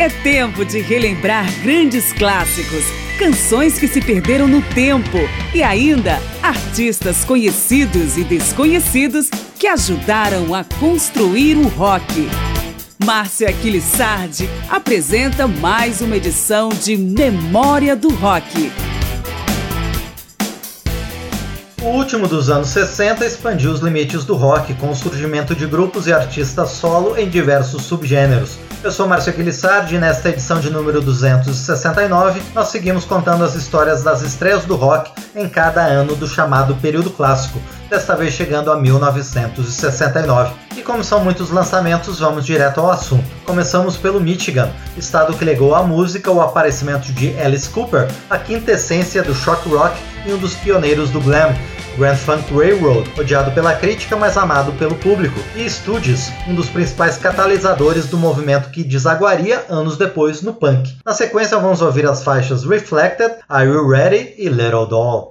É tempo de relembrar grandes clássicos, canções que se perderam no tempo e ainda artistas conhecidos e desconhecidos que ajudaram a construir o rock. Márcia Aquilissardi apresenta mais uma edição de Memória do Rock. O último dos anos 60 expandiu os limites do rock com o surgimento de grupos e artistas solo em diversos subgêneros. Eu sou Márcio Aquilissardi e nesta edição de número 269 nós seguimos contando as histórias das estreias do rock em cada ano do chamado período clássico, desta vez chegando a 1969. E como são muitos lançamentos, vamos direto ao assunto. Começamos pelo Michigan, estado que legou à música o aparecimento de Alice Cooper, a quintessência do shock rock e um dos pioneiros do glam, Grand Funk Railroad, odiado pela crítica, mas amado pelo público, e Studios, um dos principais catalisadores do movimento que desaguaria anos depois no punk. Na sequência, vamos ouvir as faixas Reflected, Are You Ready e Little Doll.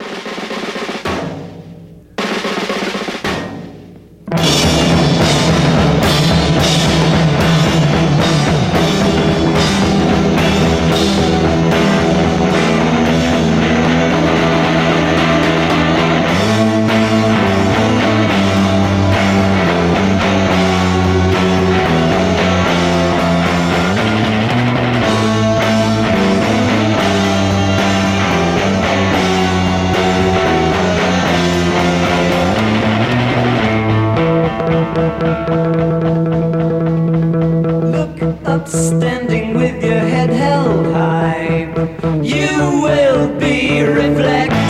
held you will be reflected.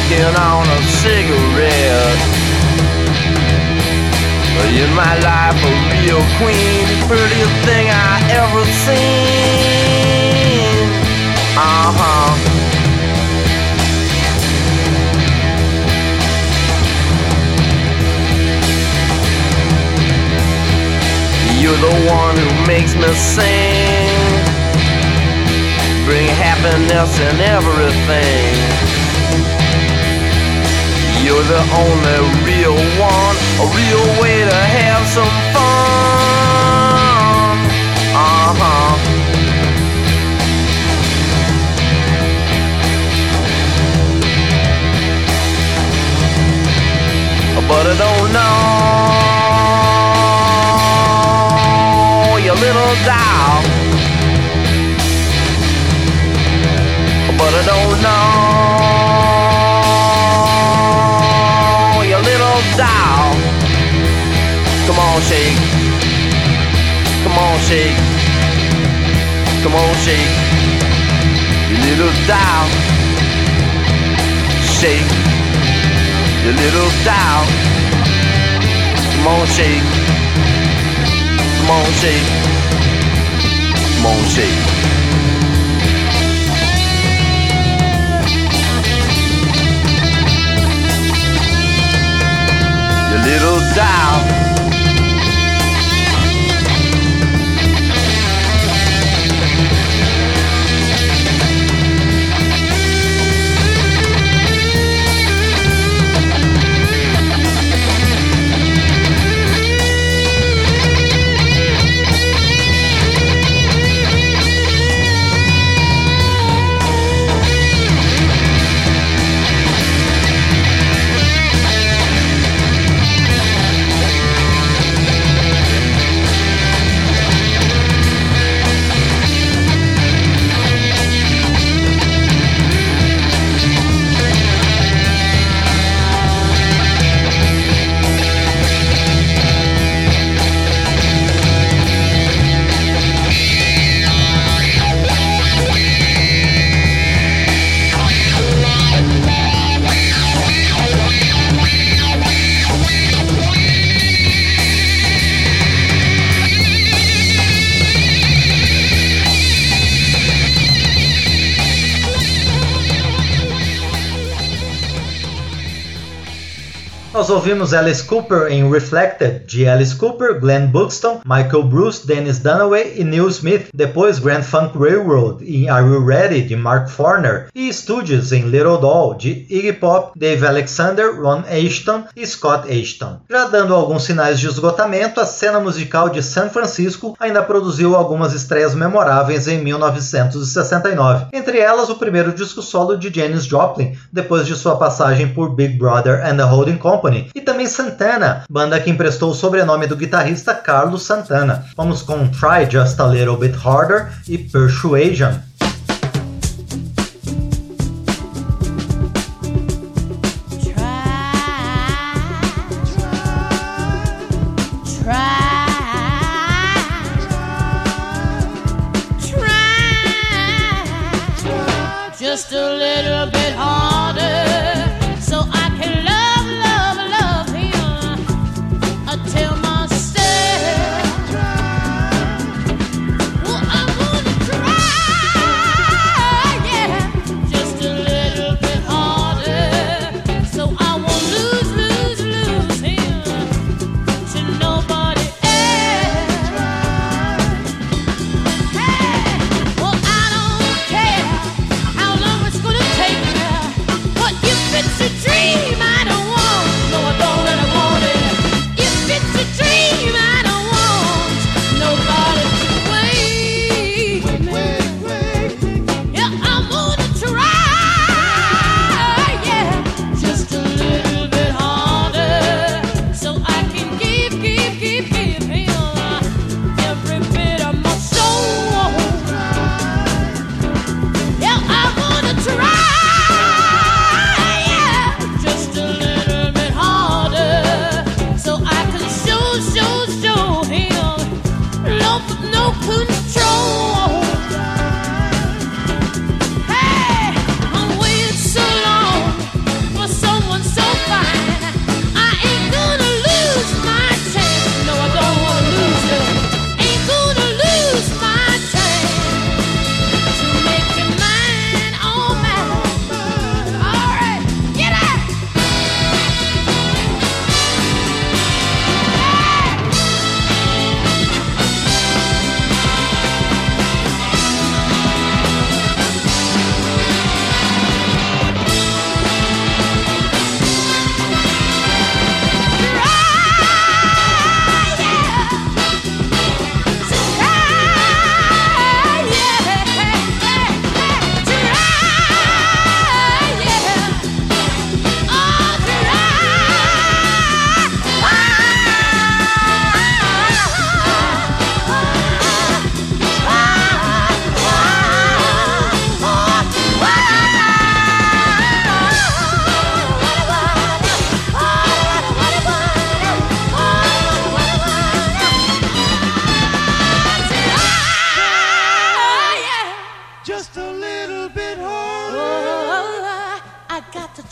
Smoking on a cigarette. In my life, a real queen, prettiest thing I ever seen. Uh huh. You're the one who makes me sing. Bring happiness in everything. The only real one, a real way to have some fun. Uh huh. But I don't know. little doll. But I don't know shake. Come on, shake. Your little doll. Shake. Your little doll. Come on, shake. Come on, shake. Monty. Your little doll. Nós ouvimos Alice Cooper em Reflected, de Alice Cooper, Glenn Buxton, Michael Bruce, Dennis Dunaway e Neil Smith. Depois Grand Funk Railroad em Are You Ready, de Mark Forner. E Studios em Little Doll, de Iggy Pop, Dave Alexander, Ron Ashton e Scott Ashton. Já dando alguns sinais de esgotamento, a cena musical de San Francisco ainda produziu algumas estreias memoráveis em 1969. Entre elas, o primeiro disco solo de Janis Joplin, depois de sua passagem por Big Brother and the Holding Company Company e também Santana, banda que emprestou o sobrenome do guitarrista Carlos Santana. Vamos com Try Just a Little Bit Harder e Persuasion.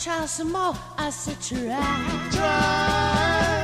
Try some more. I said, try. Try.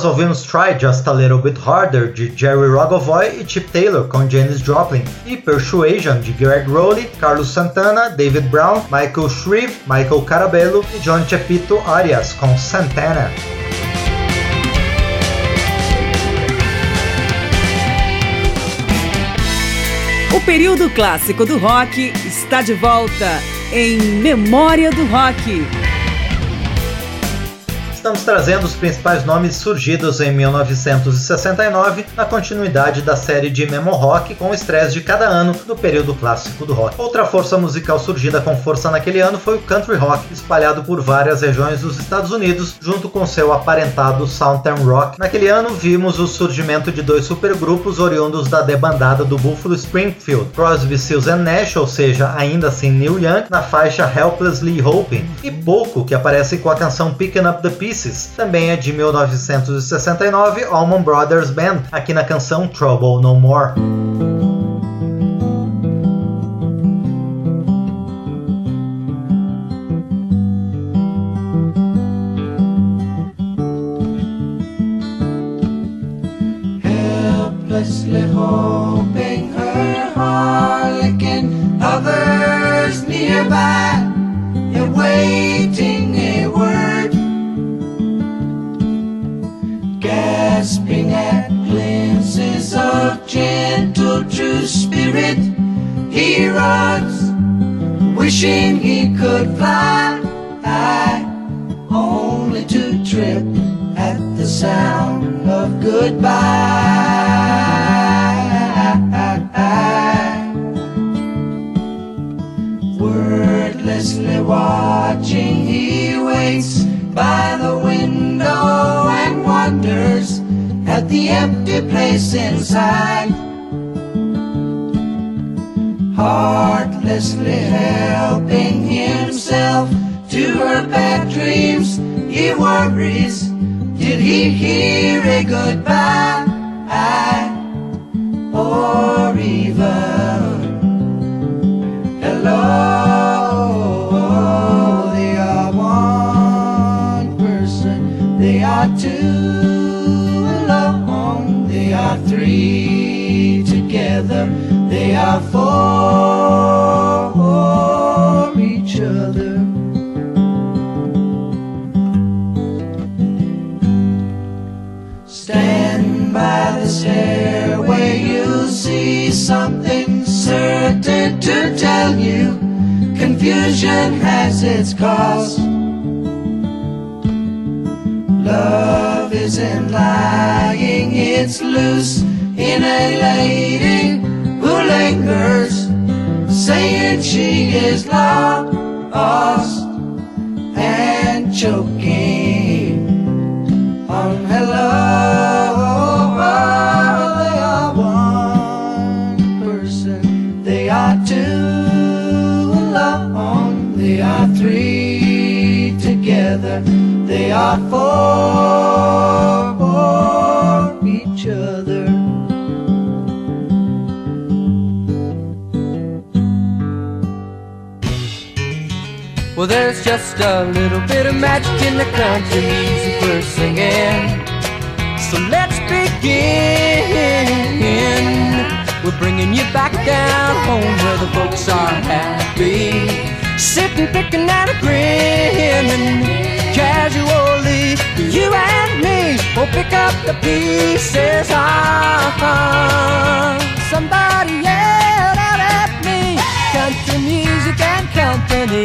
Nós ouvimos Try Just a Little Bit Harder de Jerry Rogovoy e Chip Taylor com Janis Joplin e Persuasion de Greg Rowley, Carlos Santana, David Brown, Michael Shreve, Michael Carabello e John Chepito Arias com Santana. O período clássico do rock está de volta em Memória do Rock. Estamos trazendo os principais nomes surgidos em 1969 na continuidade da série de Memo Rock com estreias de cada ano do período clássico do rock. Outra força musical surgida com força naquele ano foi o country rock, espalhado por várias regiões dos Estados Unidos, junto com seu aparentado Southern Rock. Naquele ano vimos o surgimento de dois supergrupos oriundos da debandada do Buffalo Springfield, Crosby, Stills Nash, ou seja, ainda assim Neil Young, na faixa Helplessly Hoping, e Poco, que aparece com a canção Picking Up the Pieces Pieces, também é de 1969, Allman Brothers Band, aqui na canção Trouble No More. Place inside. Heartlessly helping himself to her bad dreams, he worries. Did he hear a goodbye? Or even hello? They are one person, they are two for each other. Stand by the stairway, you'll see something certain to tell you. Confusion has its cause. Love isn't lying, it's loose in a lady saying she is lost and choking on hello. They are one person, they are two alone, they are three together, they are four Well, there's just a little bit of magic in the country music we're singing. So let's begin. We're bringing you back down home where the folks are happy. Sitting, picking and a grinning casually. You and me will pick up the pieces. Ah, somebody yelled out at me. Country music and company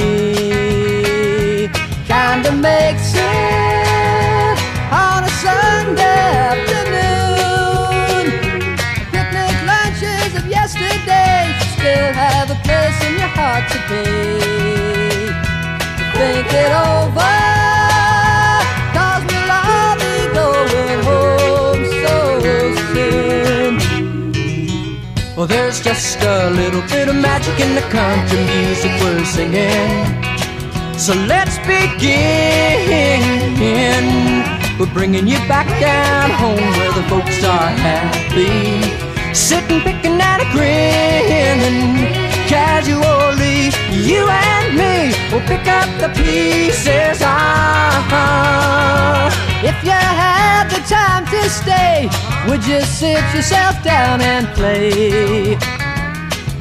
kinda makes it on a Sunday afternoon. Picnic lunches of yesterday still have a place in your heart today. Think it over, There's just a little bit of magic in the country music we're singing. So let's begin. We're bringing you back down home where the folks are happy. Sitting, picking and a grinning casually. You and me will pick up the pieces. Ah, if you had the time to stay, would you sit yourself down and play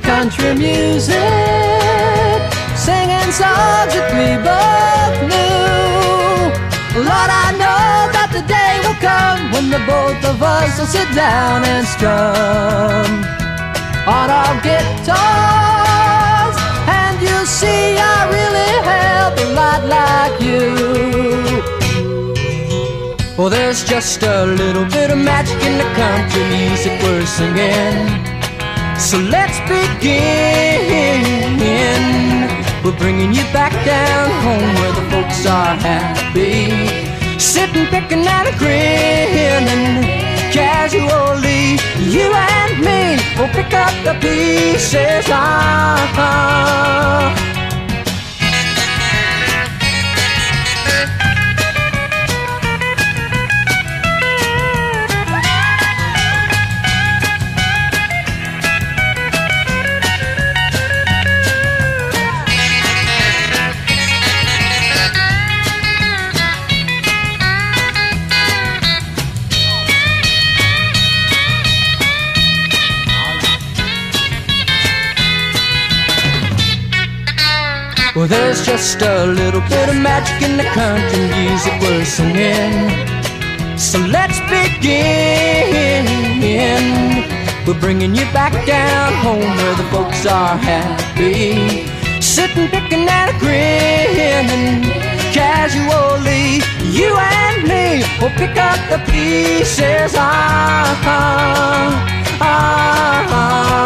country music? Singing songs that we both knew. Lord, I know that the day will come when the both of us will sit down and strum on our you'll see I really help a lot like you. Well, there's just a little bit of magic in the country music we're singing. So let's begin. We're bringing you back down home where the folks are happy. Sitting, picking and grinning casually. You and me will pick up the pieces. Ah, Well, there's just a little bit of magic in the country music we're singing. So let's begin. We're bringing you back down home where the folks are happy. Sitting, picking and a grinning casually. You and me will pick up the pieces. Ah, ah, ah, ah.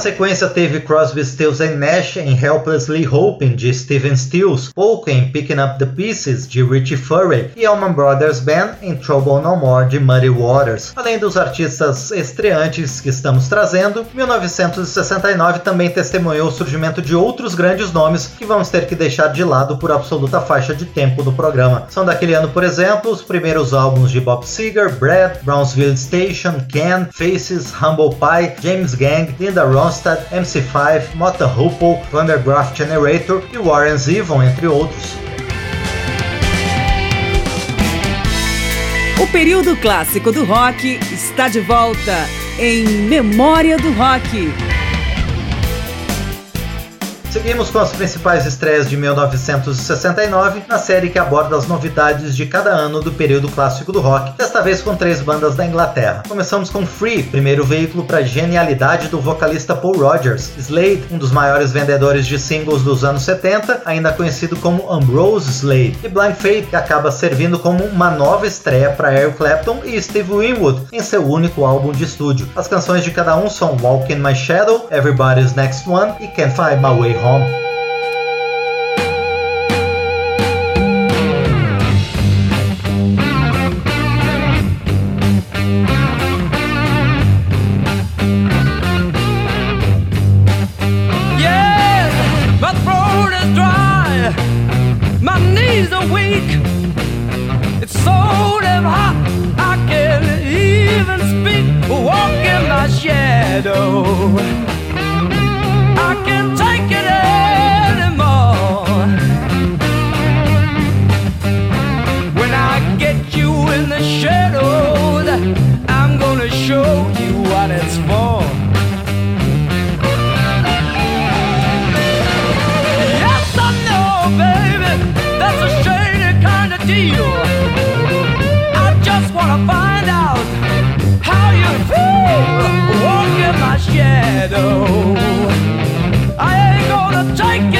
Sequência teve Crosby, Stills Nash em Helplessly Hoping de Steven Stills, Polka em Picking Up the Pieces de Richie Furay e Allman Brothers Band em Trouble No More de Muddy Waters. Além dos artistas estreantes que estamos trazendo, 1969 também testemunhou o surgimento de outros grandes nomes que vamos ter que deixar de lado por absoluta faixa de tempo do programa. São daquele ano, por exemplo, os primeiros álbuns de Bob Seger, Brad, Brownsville Station, Ken, Faces, Humble Pie, James Gang, Linda Ronstadt Ronstadt, MC5, Mota Hoople, Vandergraaf Generator e Warren Zevon, entre outros. O período clássico do rock está de volta em Memória do Rock. Seguimos com as principais estreias de 1969 na série que aborda as novidades de cada ano do período clássico do rock, desta vez com três bandas da Inglaterra. Começamos com Free, primeiro veículo para a genialidade do vocalista Paul Rogers. Slade, um dos maiores vendedores de singles dos anos 70, ainda conhecido como Ambrose Slade. E Blind Faith, que acaba servindo como uma nova estreia para Eric Clapton e Steve Winwood em seu único álbum de estúdio. As canções de cada um são Walk in My Shadow, Everybody's Next One e Can't Find My Way 好。meadow. I ain't gonna take it.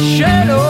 shadow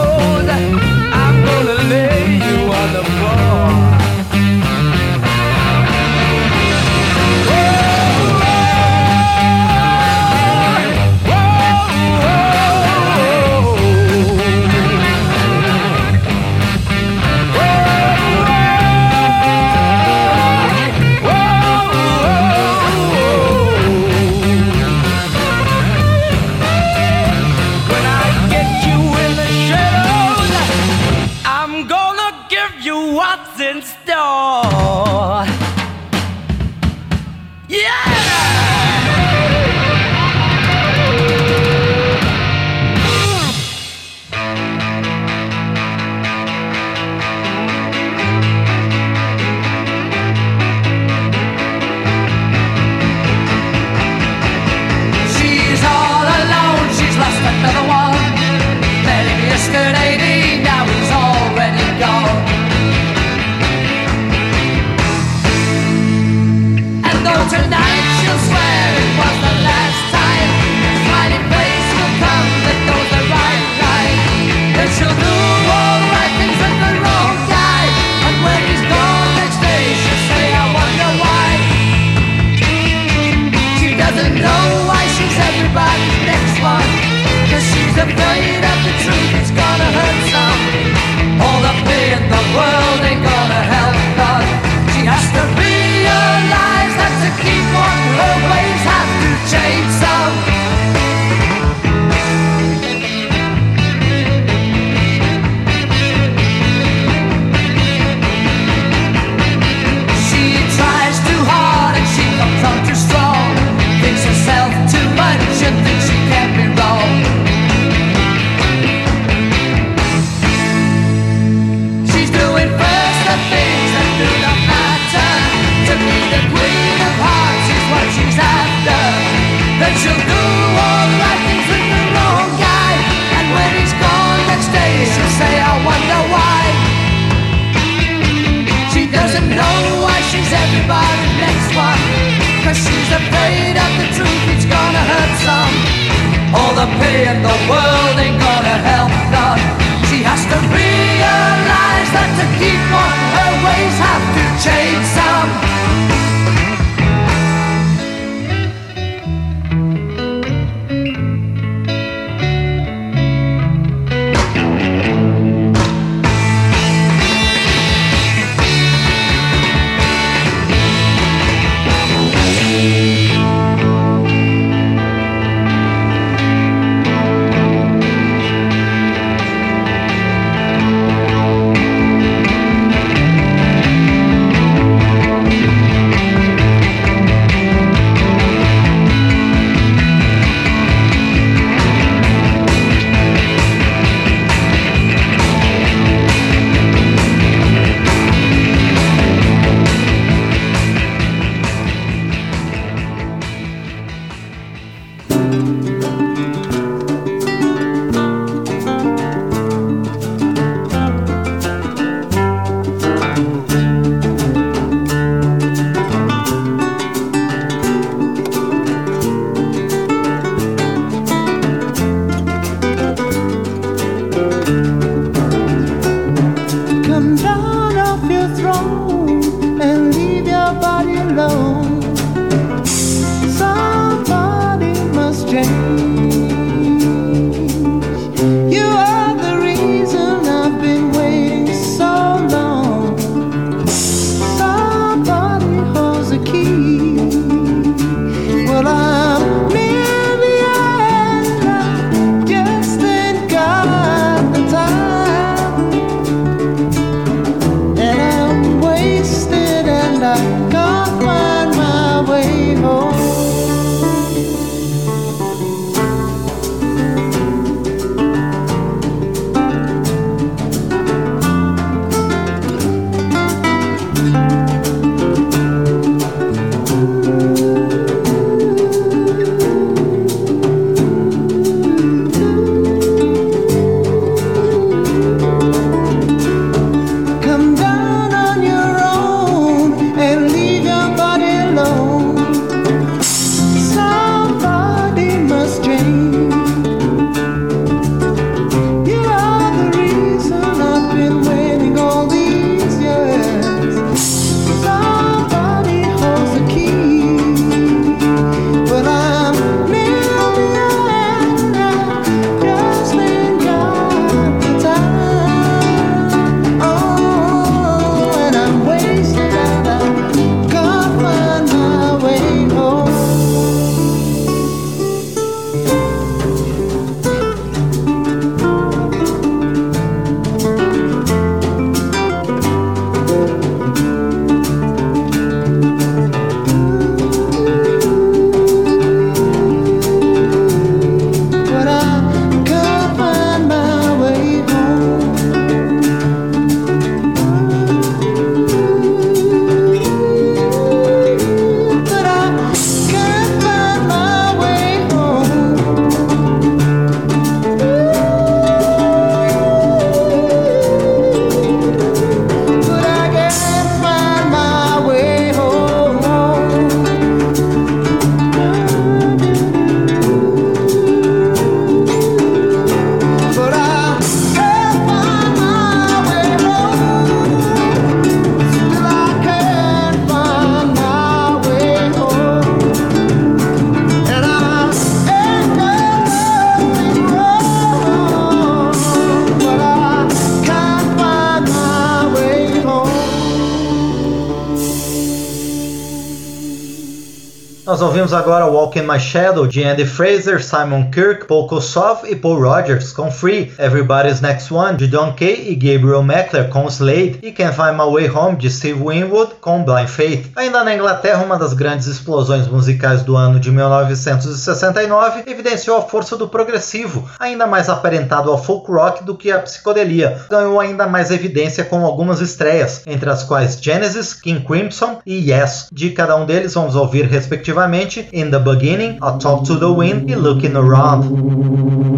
ouvimos agora Walk in My Shadow de Andy Fraser, Simon Kirk, Paul Kossoff e Paul Rogers com Free, Everybody's Next One de Don Kay e Gabriel Meckler com Slade e Can't Find My Way Home de Steve Winwood com Blind Faith. Na Inglaterra, uma das grandes explosões musicais do ano de 1969 evidenciou a força do progressivo, ainda mais aparentado ao folk rock do que a psicodelia. Ganhou ainda mais evidência com algumas estreias, entre as quais Genesis, King Crimson e Yes. De cada um deles vamos ouvir respectivamente In the Beginning, I Talk to the Wind e Looking Around.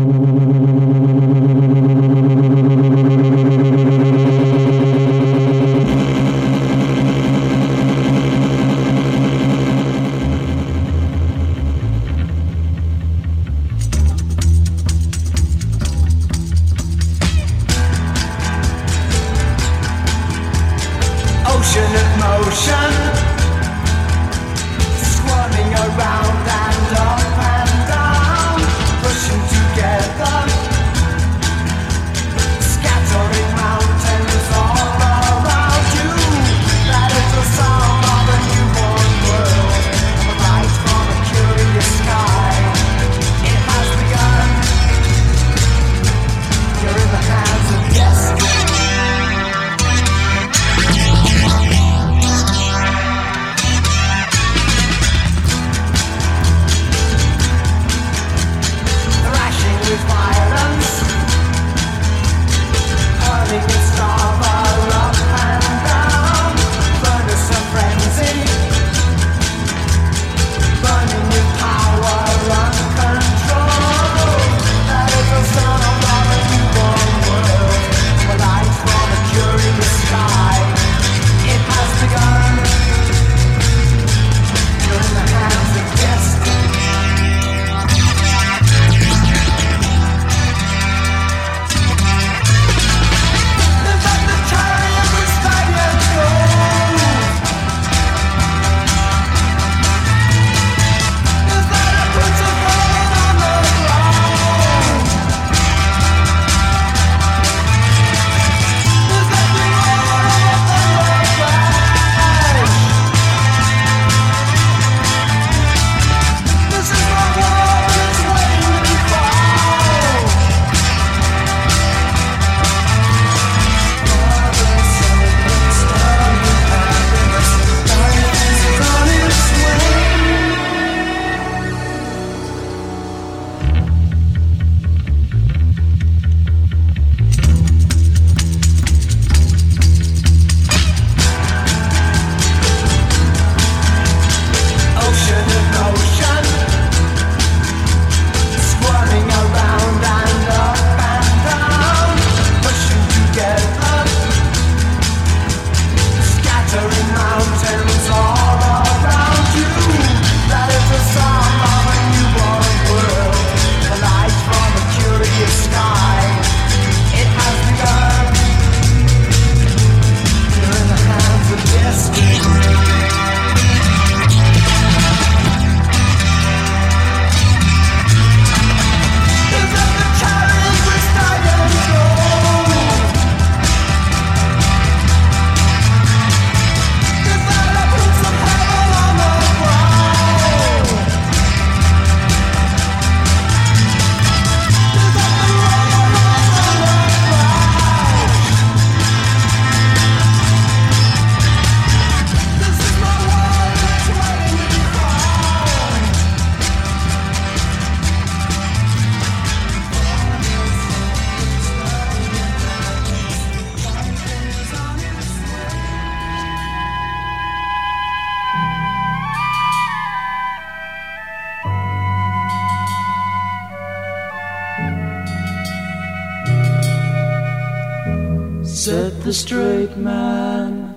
Straight man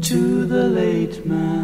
to the late man,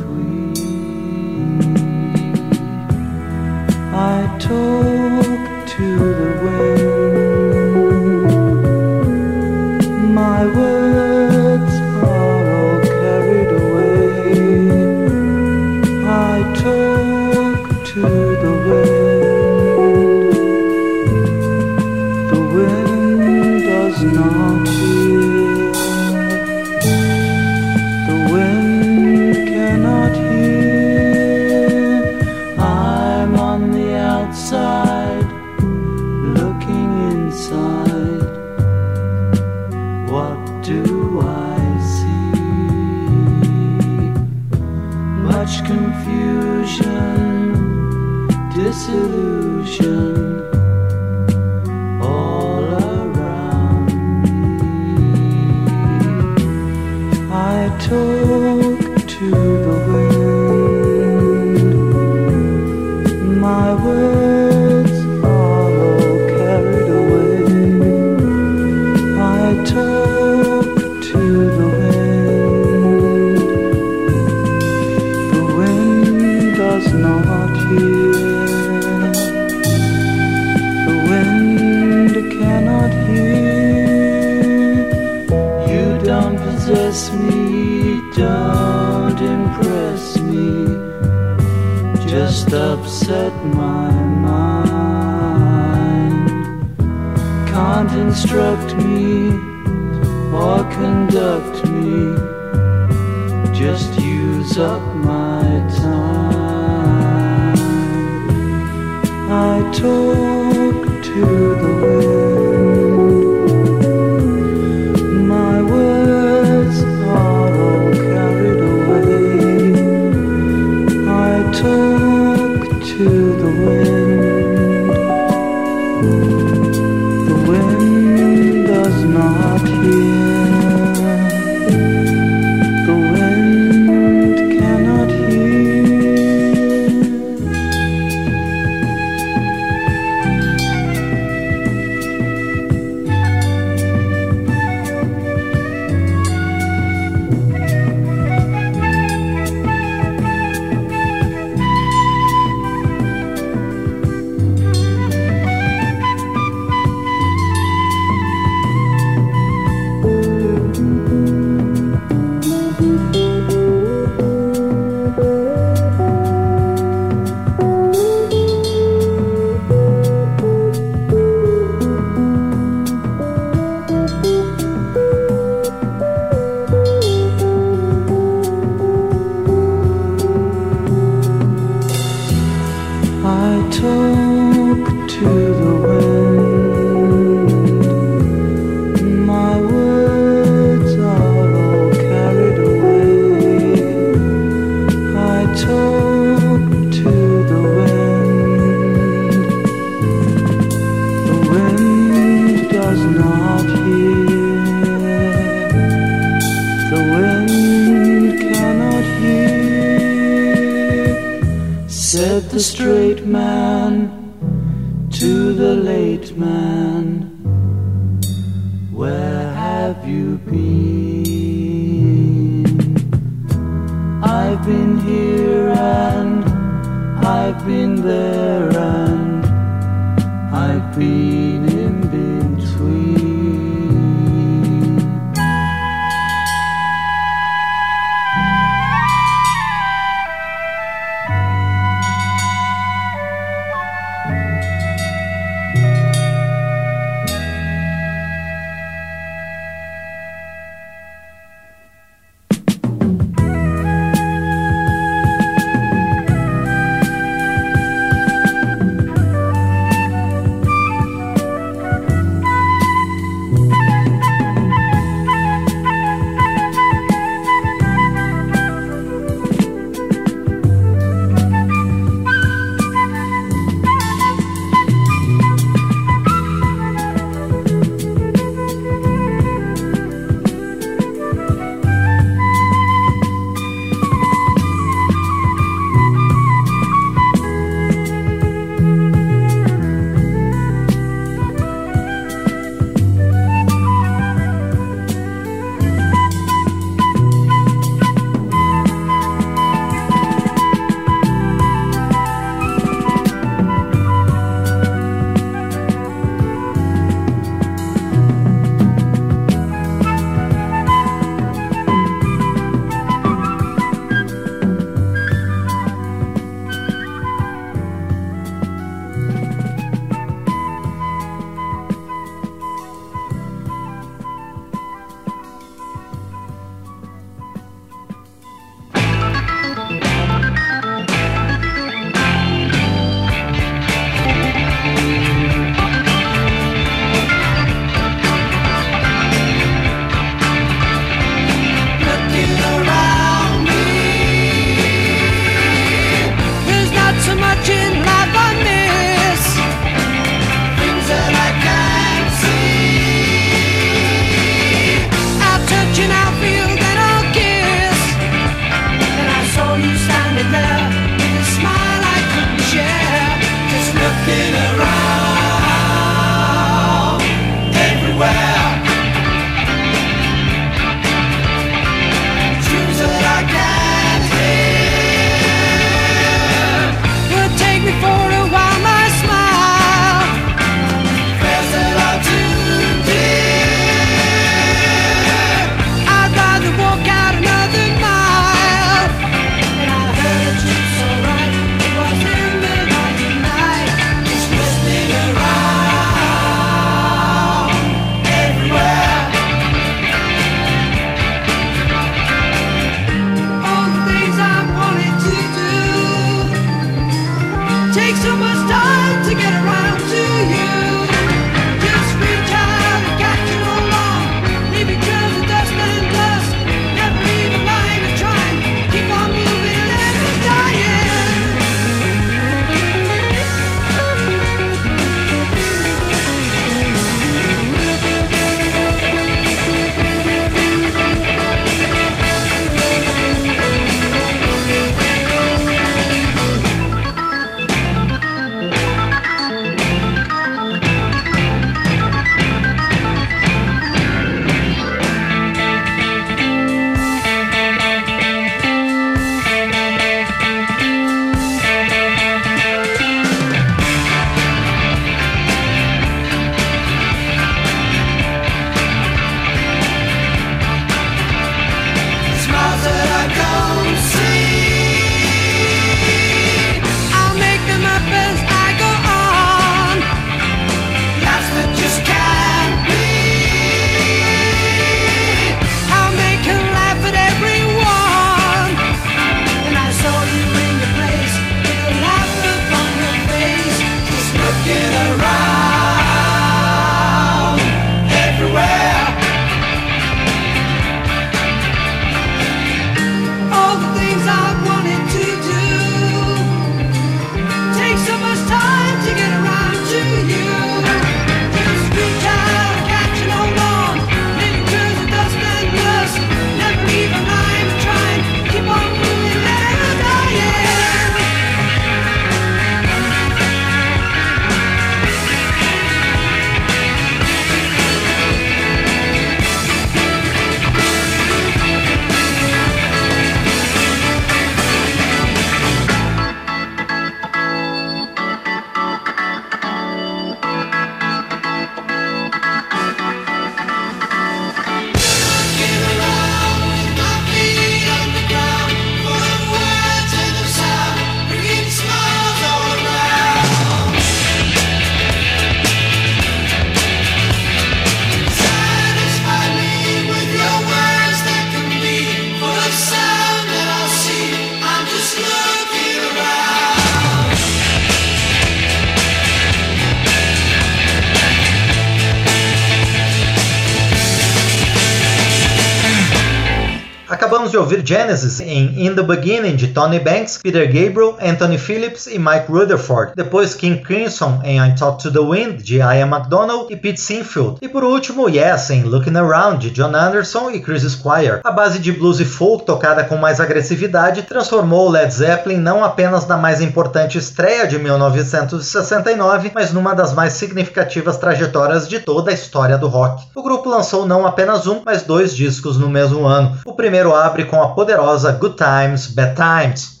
ouvir Genesis em In the Beginning de Tony Banks, Peter Gabriel, Anthony Phillips e Mike Rutherford. Depois King Crimson em I Talk to the Wind de Ian MacDonald e Pete Sinfield. E por último Yes em Looking Around de John Anderson e Chris Squire. A base de blues e folk tocada com mais agressividade transformou Led Zeppelin não apenas na mais importante estreia de 1969, mas numa das mais significativas trajetórias de toda a história do rock. O grupo lançou não apenas um, mas dois discos no mesmo ano. O primeiro abre com a poderosa Good Times, Bad Times.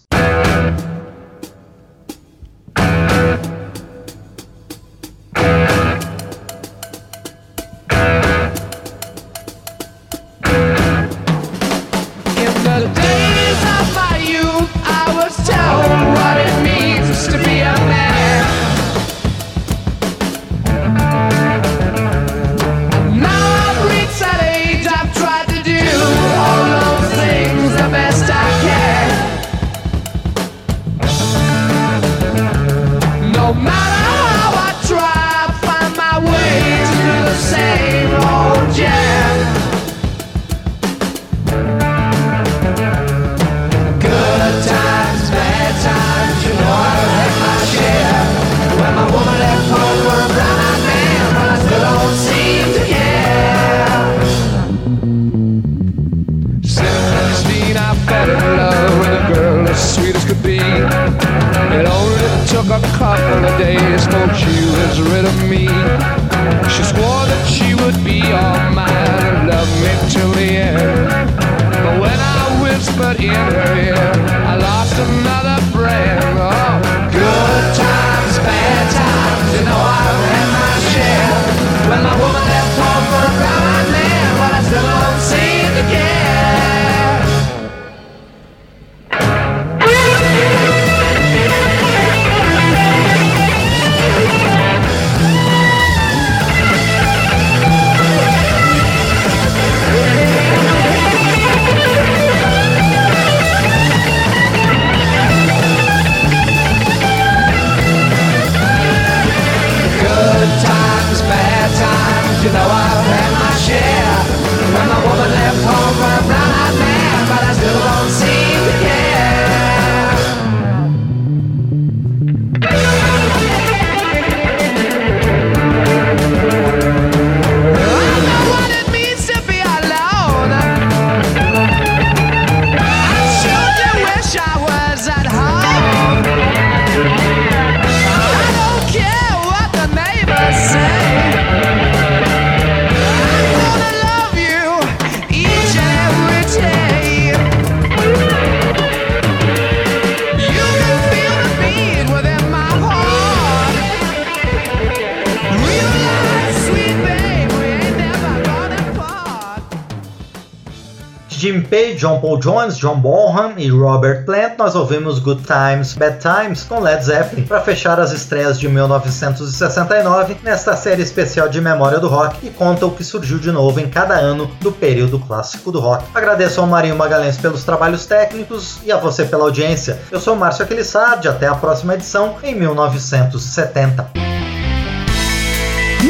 Page, John Paul Jones, John Bonham e Robert Plant, nós ouvimos Good Times, Bad Times com Led Zeppelin para fechar as estreias de 1969 nesta série especial de memória do rock que conta o que surgiu de novo em cada ano do período clássico do rock. Agradeço ao Marinho Magalhães pelos trabalhos técnicos e a você pela audiência. Eu sou Márcio Aquilissardi, até a próxima edição em 1970.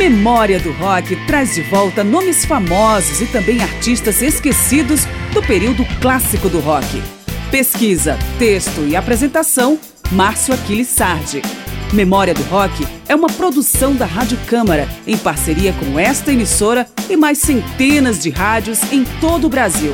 Memória do Rock traz de volta nomes famosos e também artistas esquecidos do período clássico do rock. Pesquisa, texto e apresentação, Márcio Aquiles Sardi. Memória do Rock é uma produção da Rádio Câmara, em parceria com esta emissora e mais centenas de rádios em todo o Brasil.